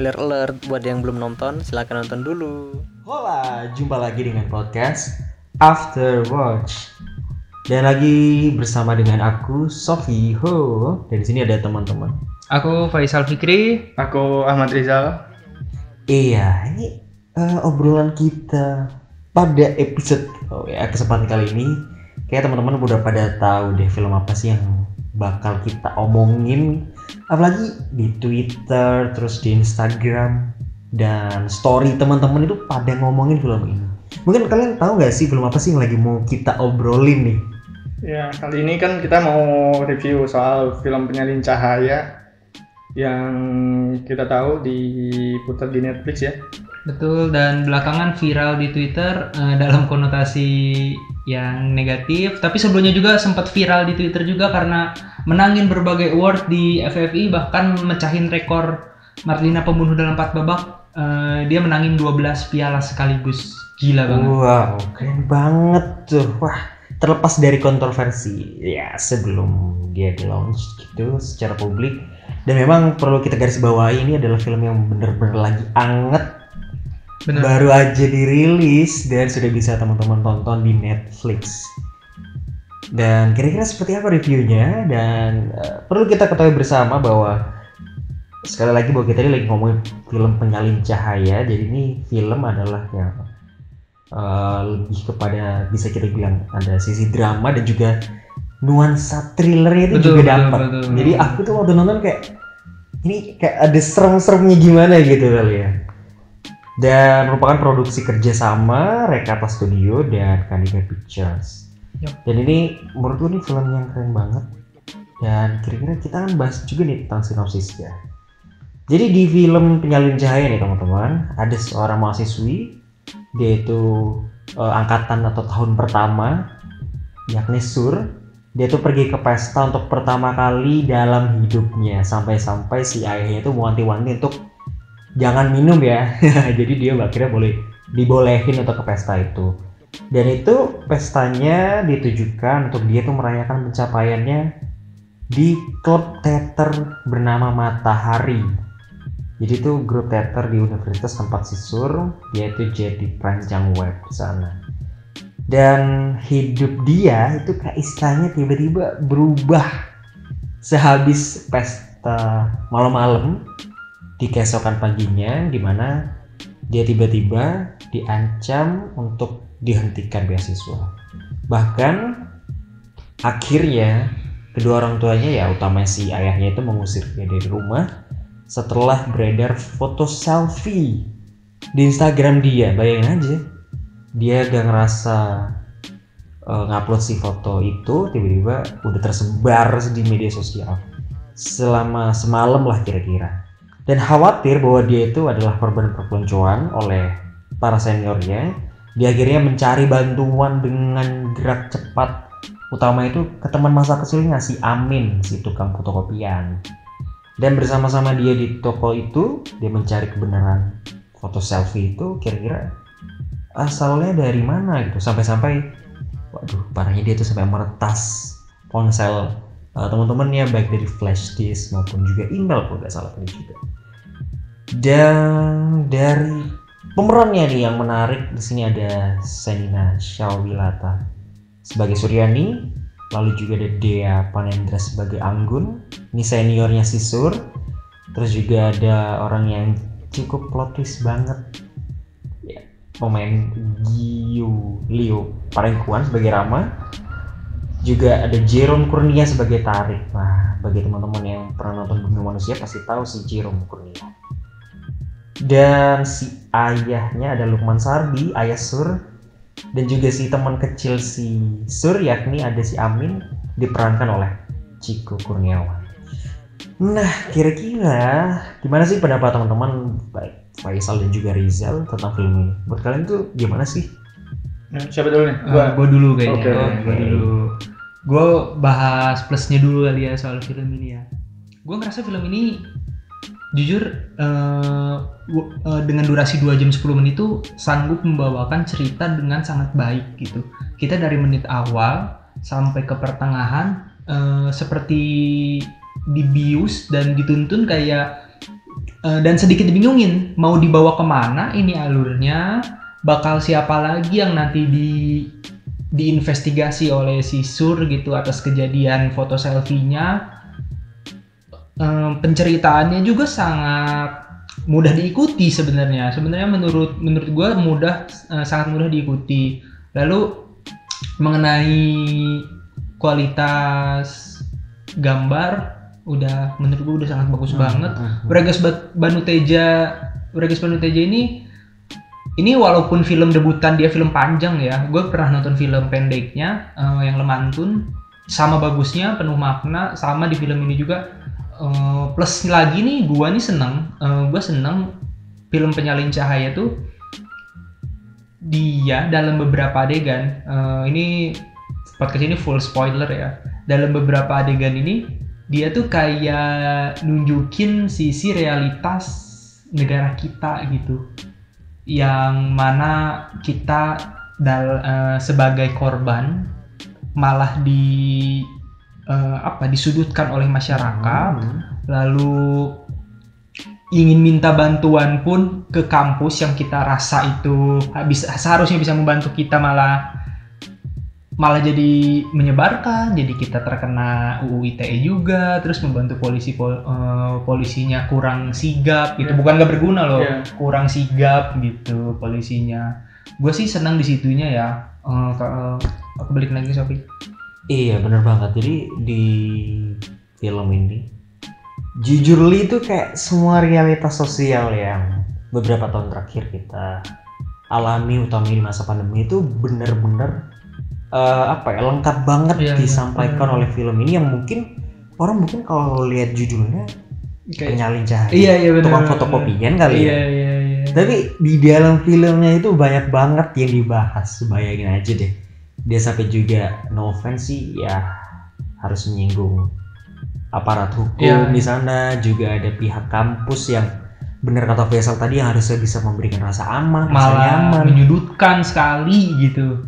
spoiler alert buat yang belum nonton silahkan nonton dulu. Hola, jumpa lagi dengan podcast After Watch. Dan lagi bersama dengan aku Sofi Ho. Dan di sini ada teman-teman. Aku Faisal Fikri. Aku Ahmad Rizal. Iya, ini uh, obrolan kita pada episode oh ya kesempatan kali ini kayak teman-teman udah pada tahu deh film apa sih yang bakal kita omongin apalagi di Twitter terus di Instagram dan story teman-teman itu pada ngomongin film ini mungkin kalian tahu nggak sih film apa sih yang lagi mau kita obrolin nih Ya, kali ini kan kita mau review soal film Penyalin Cahaya yang kita tahu diputar di Netflix ya. Betul dan belakangan viral di Twitter eh, dalam konotasi yang negatif. Tapi sebelumnya juga sempat viral di Twitter juga karena menangin berbagai award di FFI bahkan mecahin rekor Marlina pembunuh dalam empat babak. Eh, dia menangin 12 piala sekaligus. Gila banget. wow keren banget tuh wah terlepas dari kontroversi ya sebelum dia di launch gitu secara publik dan memang perlu kita garis bawahi ini adalah film yang bener-bener lagi anget Bener. baru aja dirilis dan sudah bisa teman-teman tonton di Netflix. Dan kira-kira seperti apa reviewnya dan eh, perlu kita ketahui bersama bahwa sekali lagi bahwa kita ini lagi ngomongin film penyalin cahaya. Jadi ini film adalah yang eh, lebih kepada bisa kita bilang ada sisi drama dan juga nuansa thrillernya itu Betul, juga dapat. Jadi aku tuh waktu nonton kayak ini kayak ada serem-seremnya gimana gitu kali ya dan merupakan produksi kerjasama Rekata Studio dan Kandiga Pictures. Yup. Dan ini menurutku ini film yang keren banget. Dan kira-kira kita akan bahas juga nih tentang sinopsisnya. Jadi di film Penyalin Cahaya nih teman-teman, ada seorang mahasiswi, dia itu eh, angkatan atau tahun pertama, yakni Sur. Dia tuh pergi ke pesta untuk pertama kali dalam hidupnya, sampai-sampai si ayahnya itu wanti-wanti untuk jangan minum ya. Jadi dia akhirnya boleh dibolehin untuk ke pesta itu. Dan itu pestanya ditujukan untuk dia tuh merayakan pencapaiannya di klub teater bernama Matahari. Jadi itu grup teater di universitas tempat sisur dia itu jadi perancang web di sana. Dan hidup dia itu kayak istilahnya tiba-tiba berubah sehabis pesta malam-malam di keesokan paginya di mana dia tiba-tiba diancam untuk dihentikan beasiswa. Bahkan akhirnya kedua orang tuanya ya utamanya si ayahnya itu mengusir dia dari rumah setelah beredar foto selfie di Instagram dia. Bayangin aja. Dia gak ngerasa uh, ngupload si foto itu tiba-tiba udah tersebar di media sosial selama semalam lah kira-kira dan khawatir bahwa dia itu adalah korban perpeloncoan oleh para seniornya. Dia akhirnya mencari bantuan dengan gerak cepat. Utama itu ke teman masa kecilnya si Amin si tukang fotokopian. Dan bersama-sama dia di toko itu dia mencari kebenaran. Foto selfie itu kira-kira asalnya dari mana gitu. Sampai-sampai waduh parahnya dia tuh sampai meretas ponsel uh, teman-temannya baik dari flash disk maupun juga email kalau nggak salah tadi juga dan dari pemerannya nih yang menarik di sini ada Senina Syawilata sebagai Suryani, lalu juga ada Dea Panendra sebagai Anggun, ini seniornya Sisur, terus juga ada orang yang cukup plot twist banget, ya, pemain Giu Leo Parengkuan sebagai Rama, juga ada Jerome Kurnia sebagai Tarik. Nah, bagi teman-teman yang pernah nonton Bumi Manusia pasti tahu si Jerome Kurnia dan si ayahnya ada Lukman Sardi, ayah Sur dan juga si teman kecil si Sur yakni ada si Amin diperankan oleh Ciko Kurniawan. Nah, kira-kira gimana sih pendapat teman-teman baik Faisal dan juga Rizal tentang film ini? Buat kalian tuh gimana sih? Nah, siapa dulu nih? Gua, gua dulu kayaknya. Oke, Gua dulu. Gue bahas plusnya dulu kali ya soal film ini ya. Gue ngerasa film ini jujur gua- eh, dengan durasi 2 jam 10 menit itu sanggup membawakan cerita dengan sangat baik gitu. Kita dari menit awal sampai ke pertengahan eh, seperti dibius dan dituntun kayak eh, dan sedikit dibingungin mau dibawa ke mana ini alurnya bakal siapa lagi yang nanti di diinvestigasi oleh si Sur gitu atas kejadian foto selfie-nya Eh, penceritaannya juga sangat mudah diikuti sebenarnya. Sebenarnya menurut menurut gue mudah eh, sangat mudah diikuti. Lalu mengenai kualitas gambar udah menurut gue udah sangat bagus banget. Bragas Ba- Banuteja Bragas Banuteja ini ini walaupun film debutan dia film panjang ya. Gue pernah nonton film pendeknya eh, yang Lemantun sama bagusnya penuh makna sama di film ini juga Eh, plus lagi nih gua nih seneng eh, gua seneng film penyalin cahaya tuh dia dalam beberapa adegan eh, ini podcast ini full spoiler ya. Dalam beberapa adegan ini dia tuh kayak nunjukin sisi realitas negara kita gitu. Yang mana kita dal eh, sebagai korban malah di eh, apa disudutkan oleh masyarakat. Lalu ingin minta bantuan pun ke kampus yang kita rasa itu bisa seharusnya bisa membantu kita malah malah jadi menyebarkan jadi kita terkena UU ITE juga terus membantu polisi pol- eh, polisinya kurang sigap gitu. Iya. bukan gak berguna loh Iya. kurang sigap gitu polisinya. Gue sih senang di situnya ya. Ke- eh, aku balik lagi Sofi Iya bener banget. Jadi di film ini jujur Li itu kayak semua realitas sosial yang beberapa tahun terakhir kita alami utamanya di masa pandemi itu bener-bener eh, apa ya lengkap banget Iya, iya. disampaikan Hmm. oleh film ini yang mungkin orang mungkin kalau lihat judulnya penyalin cahaya iya iya benar tukang fotokopian kali iya ya iya iya tapi di dalam filmnya itu banyak banget yang dibahas bayangin aja deh dia sampai juga no offense sih ya harus menyinggung aparat hukum Iya. di sana juga ada pihak kampus yang bener kata Faisal tadi yang harusnya bisa memberikan rasa aman rasa malah nyaman menyudutkan sekali gitu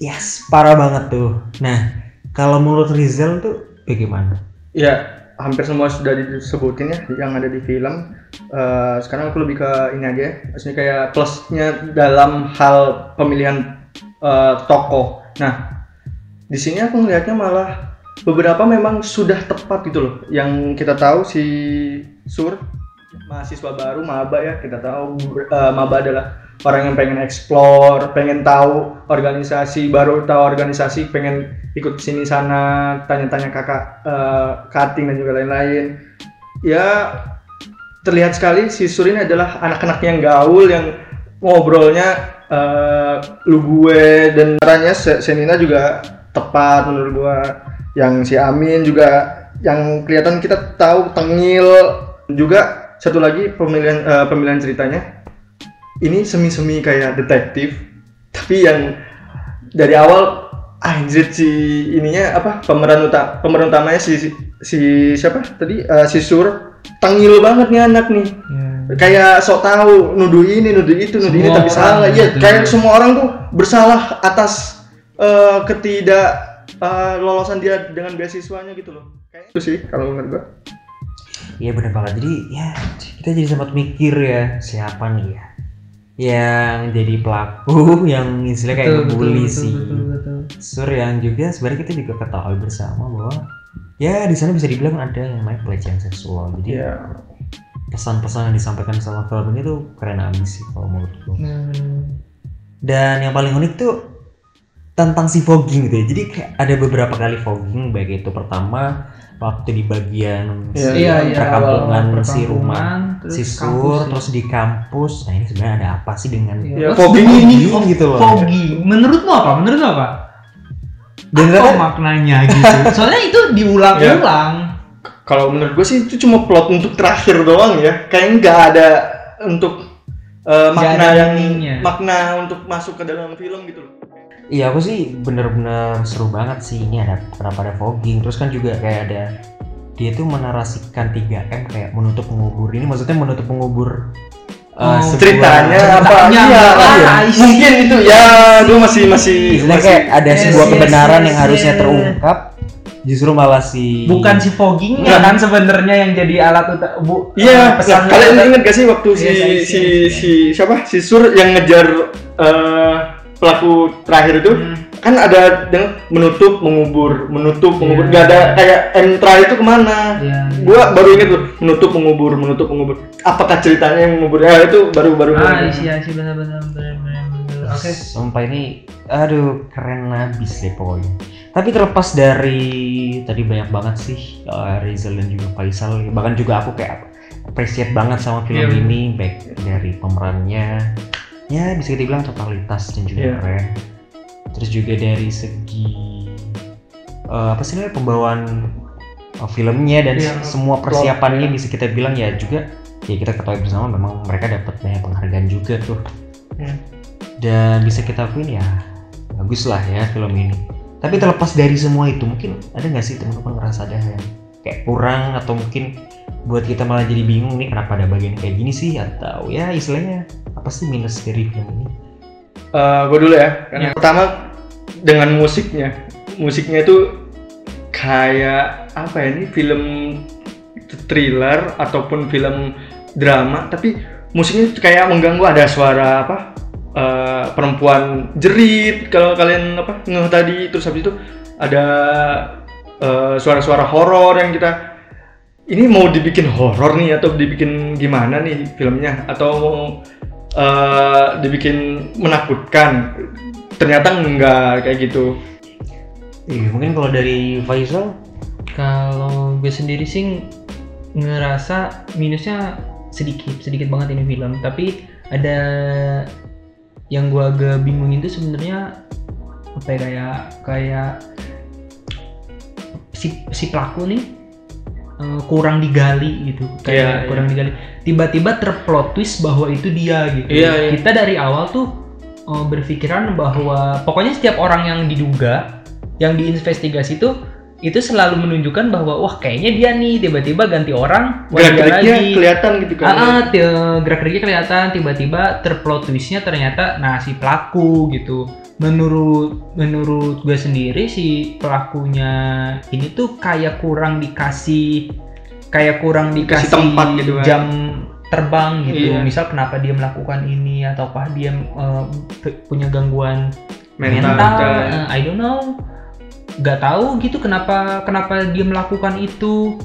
yes parah banget tuh nah kalau menurut Rizal tuh bagaimana Ya, hampir semua sudah disebutin ya yang ada di film. Eh, sekarang aku lebih ke ini aja, ya. maksudnya kayak plusnya dalam hal pemilihan eh, tokoh. Nah, di sini aku melihatnya malah beberapa memang sudah tepat gitu loh. Yang kita tahu si Sur mahasiswa baru maba ya kita tahu eh, maba adalah orang yang pengen explore, pengen tahu organisasi, baru tahu organisasi, pengen ikut sini sana, tanya-tanya kakak eh, cutting dan juga lain-lain. Ya terlihat sekali si Sur ini adalah anak-anak yang gaul yang ngobrolnya eh, lu gue dan Se- Senina juga tepat menurut gua. Yang si Amin juga yang kelihatan kita tahu tengil. Juga satu lagi pemilihan eh, pemilihan ceritanya. Ini semi-semi kayak detektif tapi yang dari awal anjir si ininya apa pemeran utama pemeran utamanya si si, si siapa? Tadi Eh, si Sur. Tengil banget nih anak nih kayak sok tahu nuduh ini nuduh itu nuduh ini Semua tapi orang salah iya gitu. kayak semua orang tuh bersalah atas eh, ketidak eh, lolosan dia dengan beasiswanya gitu loh kayak itu sih kalau menurut gua Iya bener banget. Jadi ya kita jadi sempat mikir ya siapa nih ya yang jadi pelaku yang istilahnya kayak ngebully si Sur yang juga sebenarnya kita juga ketahui bersama bahwa ya di sana bisa dibilang ada yang namanya pelecehan seksual. Jadi Iya. Pesan-pesan yang disampaikan sama film ini tuh keren abis sih kalau menurutku. Hmm. Dan yang paling unik tuh tentang si fogging gitu ya. Jadi kayak ada beberapa kali fogging baik itu pertama waktu di bagian Iya, iya iya perkampungan awal si rumah perkampungan, terus si Sur terus di kampus. Nah ini sebenarnya ada apa sih dengan Iya. Ya, Terus fogging ini? Fogging gitu loh. Foggy menurutmu apa? Menurutmu apa? Dan apa maknanya gitu? Soalnya itu diulang-ulang kalau menurut gue sih itu cuma plot untuk terakhir doang ya kayak nggak ada untuk eh, makna ada yang makna untuk masuk ke dalam film gitu loh iya aku sih bener-bener seru banget sih ini ada kenapa ada fogging terus kan juga kayak ada dia tuh menarasikan 3M kayak menutup pengubur ini maksudnya menutup pengubur uh, Oh, sebuah- ceritanya apa Ceritanya iya, apa? iya. See. mungkin itu ya gue masih masih masih kayak ada Yes, sebuah yes, kebenaran yes, yang harusnya yes. terungkap justru malah si bukan si foggingnya kan sebenarnya yang jadi alat utama bu Iya, eh, pesan nah, kalian ingat gak sih waktu si Iya, saya- si saya- si siapa si Sur yang ngejar eh, pelaku terakhir itu Hmm. kan ada yang menutup mengubur menutup mengubur Iya. nggak ada kayak terakhir itu ke mana? Iya, iya. Gua baru inget tuh menutup mengubur menutup mengubur. Apakah ceritanya yang mengubur? Ya itu baru baru. ah iya sih benar-benar benar-benar oke Sumpah ini aduh keren abis deh pokoknya. Tapi terlepas dari tadi banyak banget sih uh, Rizal dan juga Faisal bahkan juga aku kayak appreciate banget sama film Iya. ini baik dari pemerannya ya bisa kita bilang totalitas dan juga Iya. keren. Terus juga dari segi uh, apa sih namanya pembawaan uh, filmnya dan Iya, semua persiapannya bisa kita bilang ya juga ya kita ketahui bersama memang mereka dapat banyak penghargaan juga tuh Iya. Dan bisa kita akuin ya bagus lah ya film ini. Tapi terlepas dari semua itu mungkin ada nggak sih teman-teman ngerasa ada yang kayak kurang atau mungkin buat kita malah jadi bingung nih kenapa ada bagian kayak gini sih? Atau ya istilahnya apa sih minus dari film ini? Gue dulu ya. Karena pertama dengan musiknya, musiknya itu kayak apa ya ini film thriller ataupun film drama, tapi musiknya kayak mengganggu ada suara apa eh, perempuan jerit kalau kalian apa ngeh tadi terus habis itu ada eh, suara-suara horor yang kita ini mau dibikin horor nih atau dibikin gimana nih filmnya? Atau mau eh, dibikin menakutkan? Ternyata enggak kayak gitu. Iya, mungkin kalau dari Faisal? Kalau gue sendiri sih ngerasa minusnya sedikit sedikit banget ini film. Tapi ada yang gue agak bingungin itu sebenarnya apa ya kayak kayak si si pelaku nih eh, kurang digali gitu. Kayak Iya, kurang digali. Tiba-tiba terplot twist bahwa itu dia gitu. Iya, iya. kita dari awal tuh eh, berpikiran bahwa pokoknya setiap orang yang diduga yang diinvestigasi itu itu selalu menunjukkan bahwa wah kayaknya dia nih tiba-tiba ganti orang gerak-geriknya lagi. kelihatan gitu kan. Ah, ti- gerak-geriknya kelihatan tiba-tiba terplot twistnya ternyata nah si pelaku gitu. Menurut menurut gue sendiri si pelakunya ini tuh kayak kurang dikasih kayak kurang Dikasih dikasih tempat gitu kan. jam terbang gitu. Iya. misal kenapa dia melakukan ini ataukah dia pu- punya gangguan mental, mental, eh, I don't know nggak tahu gitu kenapa kenapa dia melakukan itu.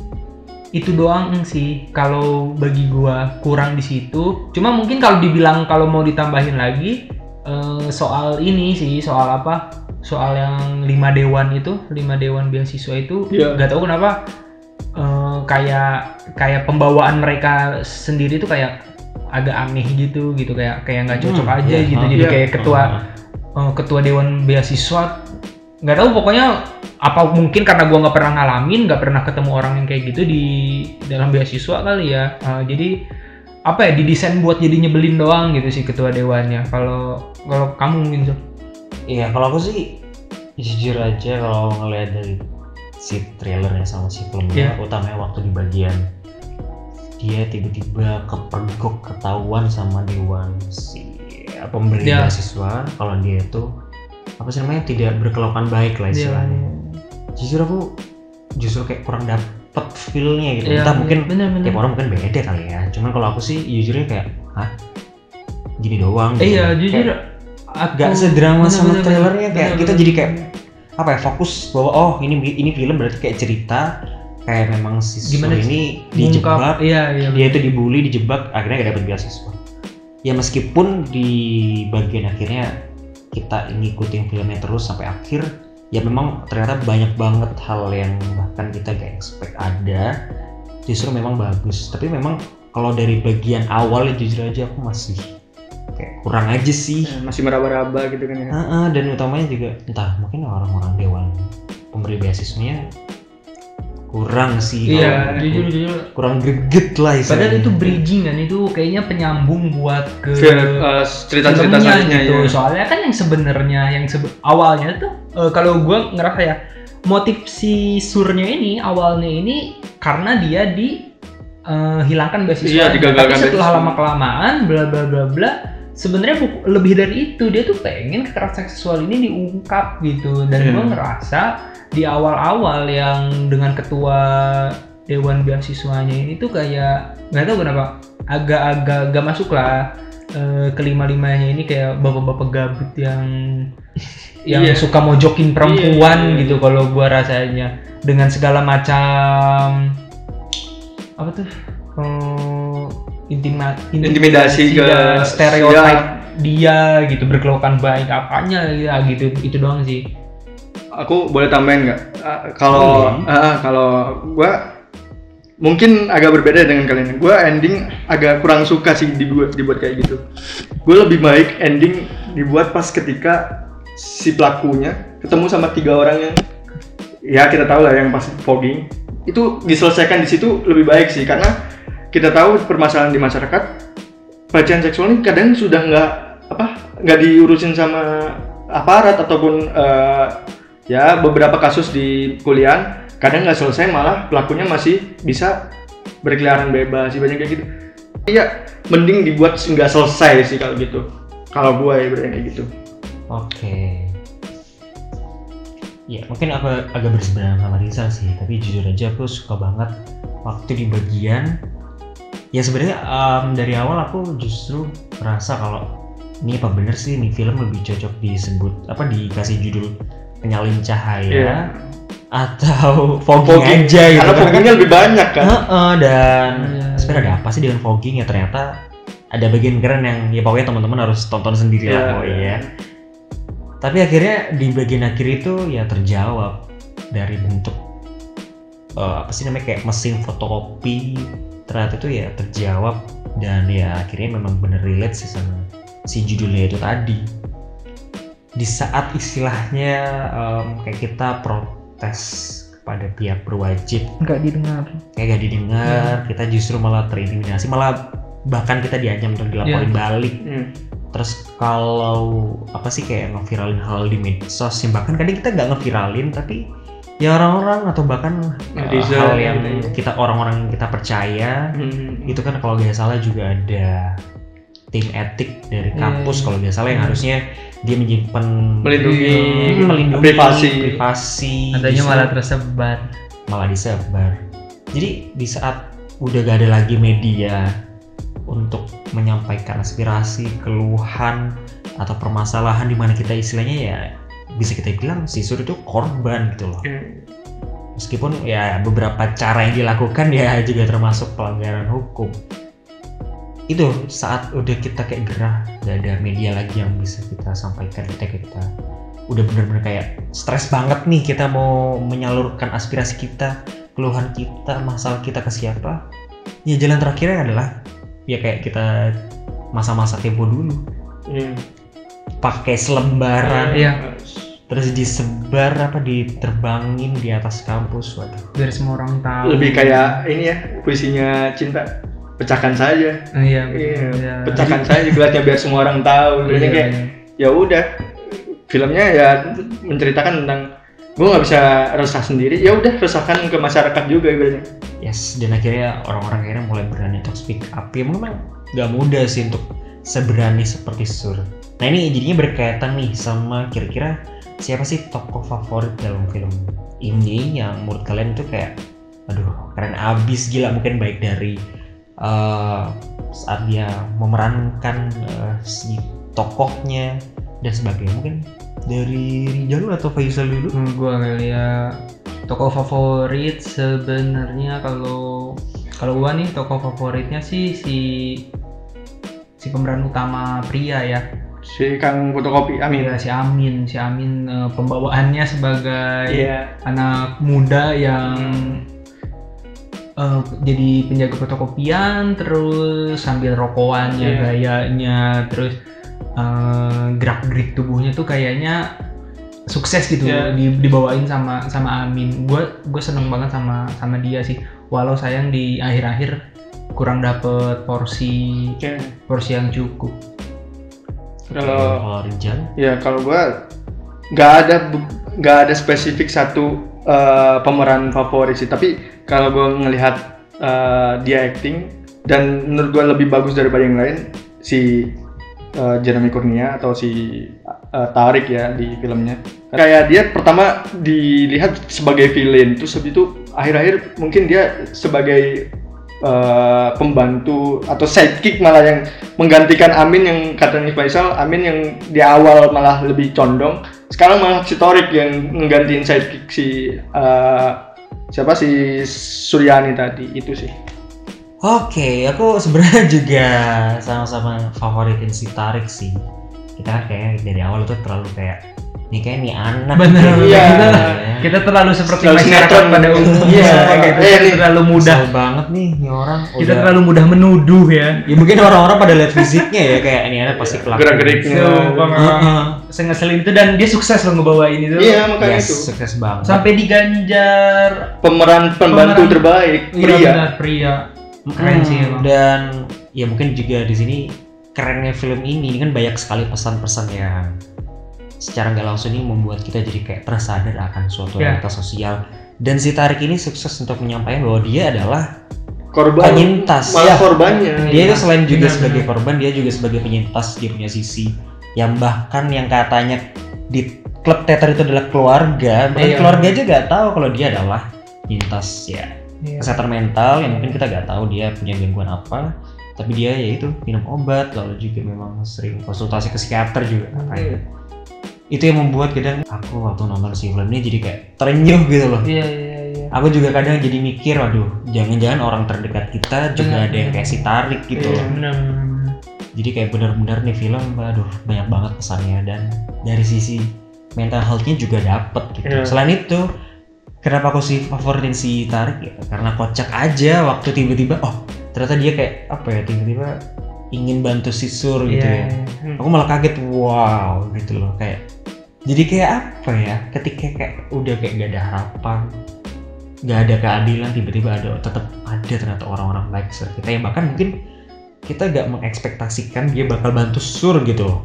Itu doang sih kalau bagi gua kurang di situ. Cuma mungkin kalau dibilang kalau mau ditambahin lagi eh, soal ini sih soal apa? Soal yang lima dewan itu lima dewan beasiswa itu Iya. nggak tahu kenapa eh, kayak kayak pembawaan mereka sendiri tuh kayak agak aneh gitu gitu. Kayak kayak nggak cocok Hmm, aja iya, gitu. Jadi iya. kayak ketua eh, ketua dewan beasiswa nggak tahu pokoknya apa mungkin karena gua nggak pernah ngalamin nggak pernah ketemu orang yang kayak gitu di dalam beasiswa kali ya Eh, jadi apa ya didesain buat jadi nyebelin doang gitu sih ketua dewannya kalau kalau kamu mungkin Zul? Iya, kalau aku sih jujur aja kalau ngelihat dari si trailernya sama si filmnya, Iya. utamanya waktu di bagian dia tiba-tiba kepergok ketahuan sama dewan si pemberi Iya. beasiswa kalau dia itu apa sih namanya tidak berkelakuan baik lah istilahnya. Jujur aku justru kayak kurang dapet feel-nya gitu. Iya, Entah mungkin bener bener tiap orang mungkin beda kali ya. Cuman kalau aku sih jujurnya kayak, hah? Gini doang. gitu. iya Kayak- jujur aku gak sedrama bener, sama bener, trailernya bener, kayak bener, kita bener. jadi kayak apa ya fokus bahwa oh ini ini film berarti kayak cerita kayak memang si Gimana ini dijebak iya iya dia itu dibully dijebak akhirnya gak dapet beasiswa ya meskipun di bagian akhirnya kita ngikutin filmnya terus sampai akhir ya memang ternyata banyak banget hal yang bahkan kita gak expect ada. Justru memang bagus. Tapi memang kalau dari bagian awal ya jujur aja aku masih kayak kurang aja sih. Masih meraba-raba gitu kan ya. Heeh, dan utamanya juga entah mungkin orang-orang dewan pemberi beasiswanya kurang sih iya kalau jujur jujur kurang greget lah padahal istilahnya. itu bridging kan itu kayaknya penyambung buat ke cerita-cerita filmnya selanjutnya gitu. ya Soalnya kan yang sebenarnya yang sebe- awalnya tuh eh, kalau gue ngerasa ya motif si surnya ini awalnya ini karena dia di eh, hilangkan beasiswa. Iya, digagalkan Tapi setelah lama kelamaan bla bla bla bla sebenarnya lebih dari itu dia tuh pengen kekerasan seksual ini diungkap gitu dan Iya. gue ngerasa di awal-awal yang dengan ketua dewan beasiswanya ini tuh kayak nggak tahu kenapa agak-agak gak masuk lah eh, kelima limanya ini kayak bapak-bapak gabut yang yang Iya. suka mojokin perempuan Iya, iya, gitu kalau gua rasanya dengan segala macam apa tuh eh, intima, Intimidasi ke- dan stereotip ya. dia gitu berkeluhan baik apanya ya gitu itu doang sih Aku boleh tambahin nggak? Ah, kalau Boleh. ah, kalau gua mungkin agak berbeda dengan kalian. Gua ending agak kurang suka sih dibuat dibuat kayak gitu. Gue lebih baik ending dibuat pas ketika si pelakunya ketemu sama tiga orang yang ya kita tahu lah yang pas fogging itu diselesaikan di situ lebih baik sih karena kita tahu permasalahan di masyarakat pelecehan seksual ini kadang sudah nggak apa nggak diurusin sama aparat ataupun eh, ya beberapa kasus di kuliah kadang nggak selesai malah pelakunya masih bisa berkeliaran bebas sih banyak kayak gitu. Iya mending dibuat nggak selesai sih kalau gitu. Kalau gua ya berarti kayak gitu. Oke. Ya mungkin aku agak berseberangan sama Rizal sih, tapi jujur aja aku suka banget waktu di bagian ya sebenarnya em, dari awal aku justru merasa kalau ini apa bener sih nih film lebih cocok disebut apa dikasih judul penyalin cahaya Iya. atau fogging, Fogging. aja gitu karena kan. foggingnya lebih banyak kan Heeh, dan Iya. sebenarnya ada apa sih dengan fogging ya ternyata ada bagian keren yang ya pokoknya teman-teman harus tonton sendiri Iya. lah pokoknya ya. Tapi akhirnya di bagian akhir itu ya terjawab dari bentuk eh, apa sih namanya kayak mesin fotokopi ternyata itu ya terjawab dan ya akhirnya memang bener relate sih sama si judulnya itu tadi. Di saat istilahnya em, kayak kita protes kepada pihak berwajib. Nggak didengar. Kayak gak didengar kita justru malah terintimidasi malah bahkan kita diancam untuk dilaporin balik. Hmm. terus kalau apa sih kayak ngeviralin hal di medsos bahkan kadang kita nggak ngeviralin tapi ya orang-orang atau bahkan uh, Netizen hal yang gitu ya. kita orang-orang yang kita percaya Hmm. itu kan kalau nggak salah juga ada tim etik dari Iya, kampus iya. kalau nggak salah yang Hmm. harusnya dia menyimpan melindungi Hmm, melindungi privasi privasi adanya malah tersebar malah disebar. Jadi di saat udah gak ada lagi media untuk menyampaikan aspirasi, keluhan atau permasalahan di mana kita istilahnya ya bisa kita bilang si Sur itu korban gitu loh. Hmm. Meskipun ya beberapa cara yang dilakukan ya juga termasuk pelanggaran hukum. Itu saat udah kita kayak gerah, gak ada media lagi yang bisa kita sampaikan kita kita udah bener-bener kayak stres banget nih kita mau menyalurkan aspirasi kita, keluhan kita, masalah kita ke siapa. Ya jalan terakhirnya adalah ya kayak kita masa-masa tempo dulu Hmm. Pakai selembaran. Iya. terus disebar apa diterbangin di atas kampus waduh biar semua orang tahu. Lebih kayak ini ya puisinya cinta pecahkan saja. Iya Iya, iya. pecahkan saja gelasnya biar semua orang tahu. Jadi Iya, kayak iya. ya udah filmnya ya menceritakan tentang gue nggak bisa resah sendiri. Ya udah resahkan ke masyarakat juga ibaratnya. Yes dan akhirnya orang-orang akhirnya mulai berani untuk speak up. Ya memang nggak mudah sih untuk seberani seperti Sur nah ini jadinya berkaitan nih sama kira-kira siapa sih tokoh favorit dalam film ini yang menurut kalian itu kayak aduh keren abis gila. Mungkin baik dari eh, saat dia memerankan eh, si tokohnya dan sebagainya. Mungkin dari Rijal atau Faisal dulu? Hmm, gua ya tokoh favorit sebenarnya kalau kalau gua nih tokoh favoritnya sih si si pemeran utama pria ya si kang fotokopi amin ya si Amin si Amin eh, pembawaannya sebagai iya anak muda yang eh, jadi penjaga fotokopian terus sambil rokokannya Iya. gayanya terus gerak gerik tubuhnya tuh kayaknya sukses gitu Iya. di- dibawain sama sama Amin gue gue seneng banget sama sama dia sih walau sayang di akhir-akhir kurang dapet porsi Oke. porsi yang cukup kalau kalau Rijal ya kalau gua nggak ada nggak ada spesifik satu eh, pemeran favorit sih tapi kalau gua ngelihat eh, dia acting dan menurut gua lebih bagus daripada yang lain si eh, Jeremy Kurnia atau si eh, Tarik ya di filmnya. Kayak dia pertama dilihat sebagai villain, terus habis itu akhir-akhir mungkin dia sebagai eh, pembantu atau sidekick malah yang menggantikan Amin yang kata Nih Faisal, Amin yang di awal malah lebih condong, sekarang malah si Torik yang menggantiin sidekick si eh, siapa si Suryani tadi itu sih. Oke, aku sebenarnya juga sama-sama favoritin si Tarik sih. Kita kan kayak dari awal tuh terlalu kayak nih kayak nih anak. Bener, gitu. iya. kita, kita terlalu seperti Terlalu masyarakat sinetron. pada umumnya Iya, gitu. eh, Kita nih. terlalu mudah Kesel banget nih nih orang. kita udah- terlalu mudah menuduh ya Ya mungkin orang-orang pada lihat fisiknya ya kayak ini anak pasti pelaku. Gerak-geriknya. Sumpah memang Heeh. sengeselin itu dan dia sukses loh ngebawain itu Iya makanya Yes, itu sukses banget. sampai diganjar pemeran pembantu Pemeran- terbaik Iya, pria. benar, pria keren Hmm, sih emang. Dan ya mungkin juga di sini kerennya film ini, ini kan banyak sekali pesan-pesan yang secara nggak langsung ini membuat kita jadi kayak tersadar akan suatu Ya. realitas sosial. Dan si Tarik ini sukses untuk menyampaikan bahwa dia adalah Korban penyintas. Ya. korbannya. Dia itu selain juga Benar, sebagai benar. korban, dia juga sebagai penyintas. Dia punya sisi yang bahkan yang katanya di klub teater itu adalah keluarga. Bahkan Iya. keluarga aja nggak tahu kalau dia adalah penyintas ya Iya. kesehatan mental yang mungkin kita nggak tahu dia punya gangguan apa tapi dia ya itu minum obat lalu juga memang sering konsultasi ke psikiater juga katanya. Itu yang membuat kadang aku waktu nonton si film ini jadi kayak terenyuh gitu loh. Iya iya iya. Aku juga kadang jadi mikir waduh jangan-jangan orang terdekat kita juga Benar, ada yang kayak si tarik gitu Iya. loh. benar. jadi kayak benar-benar nih film aduh banyak banget pesannya. Dan dari sisi mental health-nya juga dapet gitu. Iya. selain itu kenapa aku sih favoritin si Tarik? Ya karena kocak aja waktu tiba-tiba oh ternyata dia kayak apa ya tiba-tiba ingin bantu si Sur gitu Iya, ya. iya. aku malah kaget wow gitu loh. Kayak jadi kayak apa ya? Ketika kayak udah kayak gak ada harapan gak ada keadilan tiba-tiba ada tetap ada ternyata orang-orang baik sekitar kita. Yang bahkan mungkin kita gak mengekspektasikan dia bakal bantu sur gitu loh.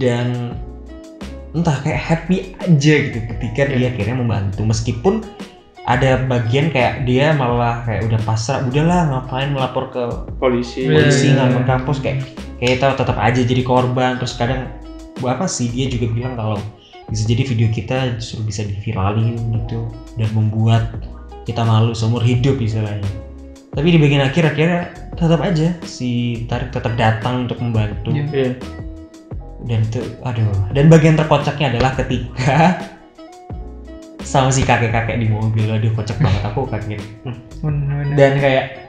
Dan entah kayak happy aja gitu ketika dia akhirnya membantu. Meskipun ada bagian kayak dia malah kayak udah pasrah udahlah ngapain melapor ke polisi. Iya, polisi iya, nggak iya. kampus. Kayak kayak kita tetap aja jadi korban. Terus kadang apa sih dia juga bilang kalau bisa jadi video kita justru bisa diviralin gitu dan membuat kita malu seumur hidup istilahnya. Tapi di bagian akhir akhirnya tetap aja si Tarik tetap datang untuk membantu. Iya. Iya. dan itu aduh. Dan bagian terkocaknya adalah ketika sama si kakek-kakek di mobil. Aduh kocak banget. Aku kaget. Dan kayak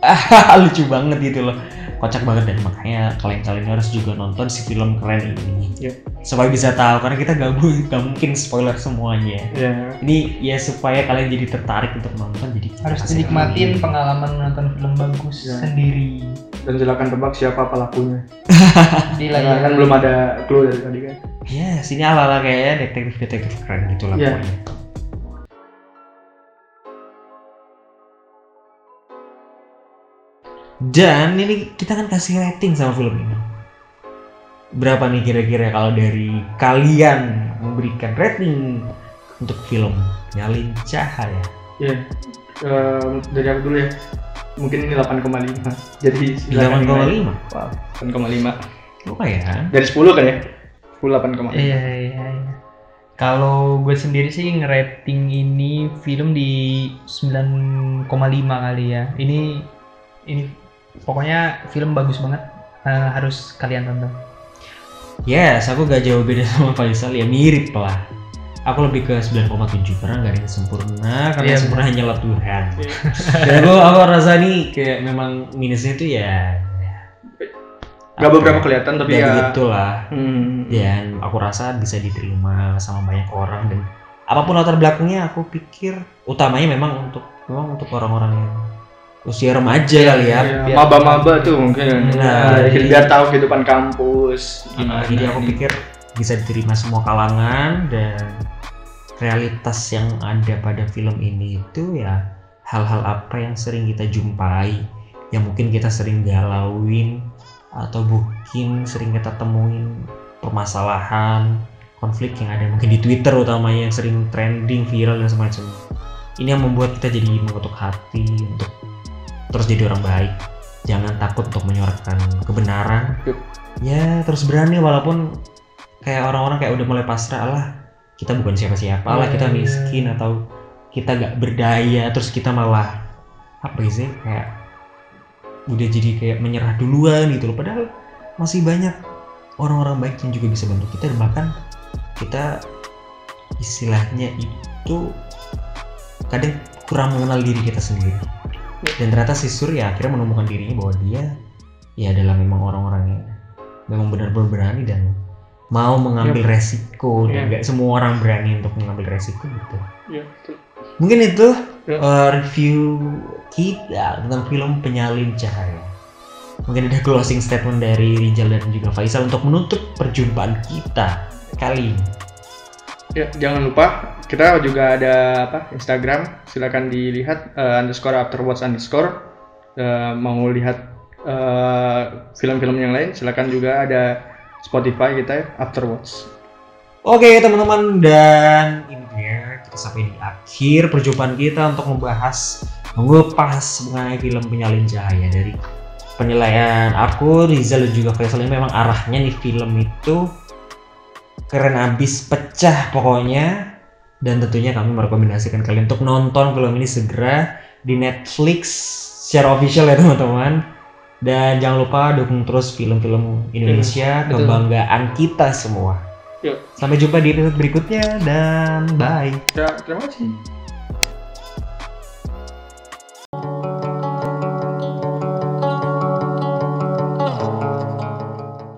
lucu banget gitu loh kocak banget dan makanya kalian-kalian harus juga nonton si film keren ini Iya. supaya bisa tahu karena kita gak, gak mungkin spoiler semuanya Iya. ini ya supaya kalian jadi tertarik untuk nonton jadi harus dinikmatin pengalaman menonton film bagus Iya. sendiri Dan silakan tebak siapa pelakunya. Gila. kan belum ada clue dari tadi kan. ya sini ala-ala kayak detektif-detektif keren gitu lah Iya. pokoknya dan ini kita kan kasih rating sama film ini berapa nih kira-kira kalau dari kalian memberikan rating untuk film Nyalin Cahaya Iya. Eh, dari aku dulu ya. Mungkin ini 8,5. Jadi silakan nilai. 8,5 Wow. 8,5. lumayan Dari 10 kan ya? 10 8,5. Iya iya iya. Kalau gue sendiri sih ngerating ini film di 9,5 kali ya. Ini ini pokoknya film bagus banget. Eh, harus kalian tonton. Yes, aku gak jauh beda sama Faisal ya mirip lah. Aku lebih ke 9,7 karena nggak ada yang sempurna karena yang sempurna hanyalah Tuhan. Dan aku aku rasa nih kayak memang minusnya itu ya. ya, Gak apa beberapa kelihatan tapi ya ya. begitulah. Hmm. Dan aku rasa bisa diterima sama banyak orang dan apa pun latar belakangnya aku pikir utamanya memang untuk memang untuk orang-orang yang usia remaja kali ya. Iya, maba-maba tuh mungkin. Nah, Nah, jadi- biar tahu kehidupan kampus. Nah, Gimana jadi aku nih. pikir bisa diterima semua kalangan dan realitas yang ada pada film ini itu ya hal-hal apa yang sering kita jumpai yang mungkin kita sering galauin atau mungkin sering kita temuin permasalahan konflik yang ada mungkin di Twitter utamanya yang sering trending viral dan semacamnya ini yang membuat kita jadi mengetuk hati untuk terus jadi orang baik. Jangan takut untuk menyuarakan kebenaran. Ya terus berani walaupun kayak orang-orang kayak udah mulai pasrah lah. Kita bukan siapa-siapa lah kita Hmm. miskin atau kita gak berdaya terus kita malah apa sih kayak udah jadi kayak menyerah duluan gitu loh. Padahal masih banyak orang-orang baik yang juga bisa bantu kita dan bahkan kita istilahnya itu kadang kurang mengenal diri kita sendiri dan ternyata si Sur ya akhirnya menemukan dirinya bahwa dia ya adalah memang orang-orang yang memang benar-benar berani dan mau mengambil resiko dan Iya. nggak semua orang berani untuk mengambil resiko gitu Iya, betul. mungkin itu Ya. uh, review kita tentang film Penyalin Cahaya mungkin ada closing statement dari Rijal dan juga Faisal untuk menutup perjumpaan kita kali ini Ya, jangan lupa kita juga ada apa Instagram, silakan dilihat eh, underscore afterwatch underscore. Eh, mau lihat eh, film-film yang lain, silakan juga ada Spotify kita ya, afterwatch. Oke teman-teman dan ini dia kita sampai di akhir perjumpaan kita untuk membahas mengupas mengenai film Penyalin Cahaya dari penilaian aku Rizal dan juga Faisal ini memang arahnya nih film itu keren abis pecah pokoknya dan tentunya kami merekomendasikan kalian untuk nonton film ini segera di Netflix secara official ya teman-teman dan jangan lupa dukung terus film-film Indonesia Betul. kebanggaan kita semua Yuk. Sampai jumpa di episode berikutnya dan bye. Ya, terima kasih.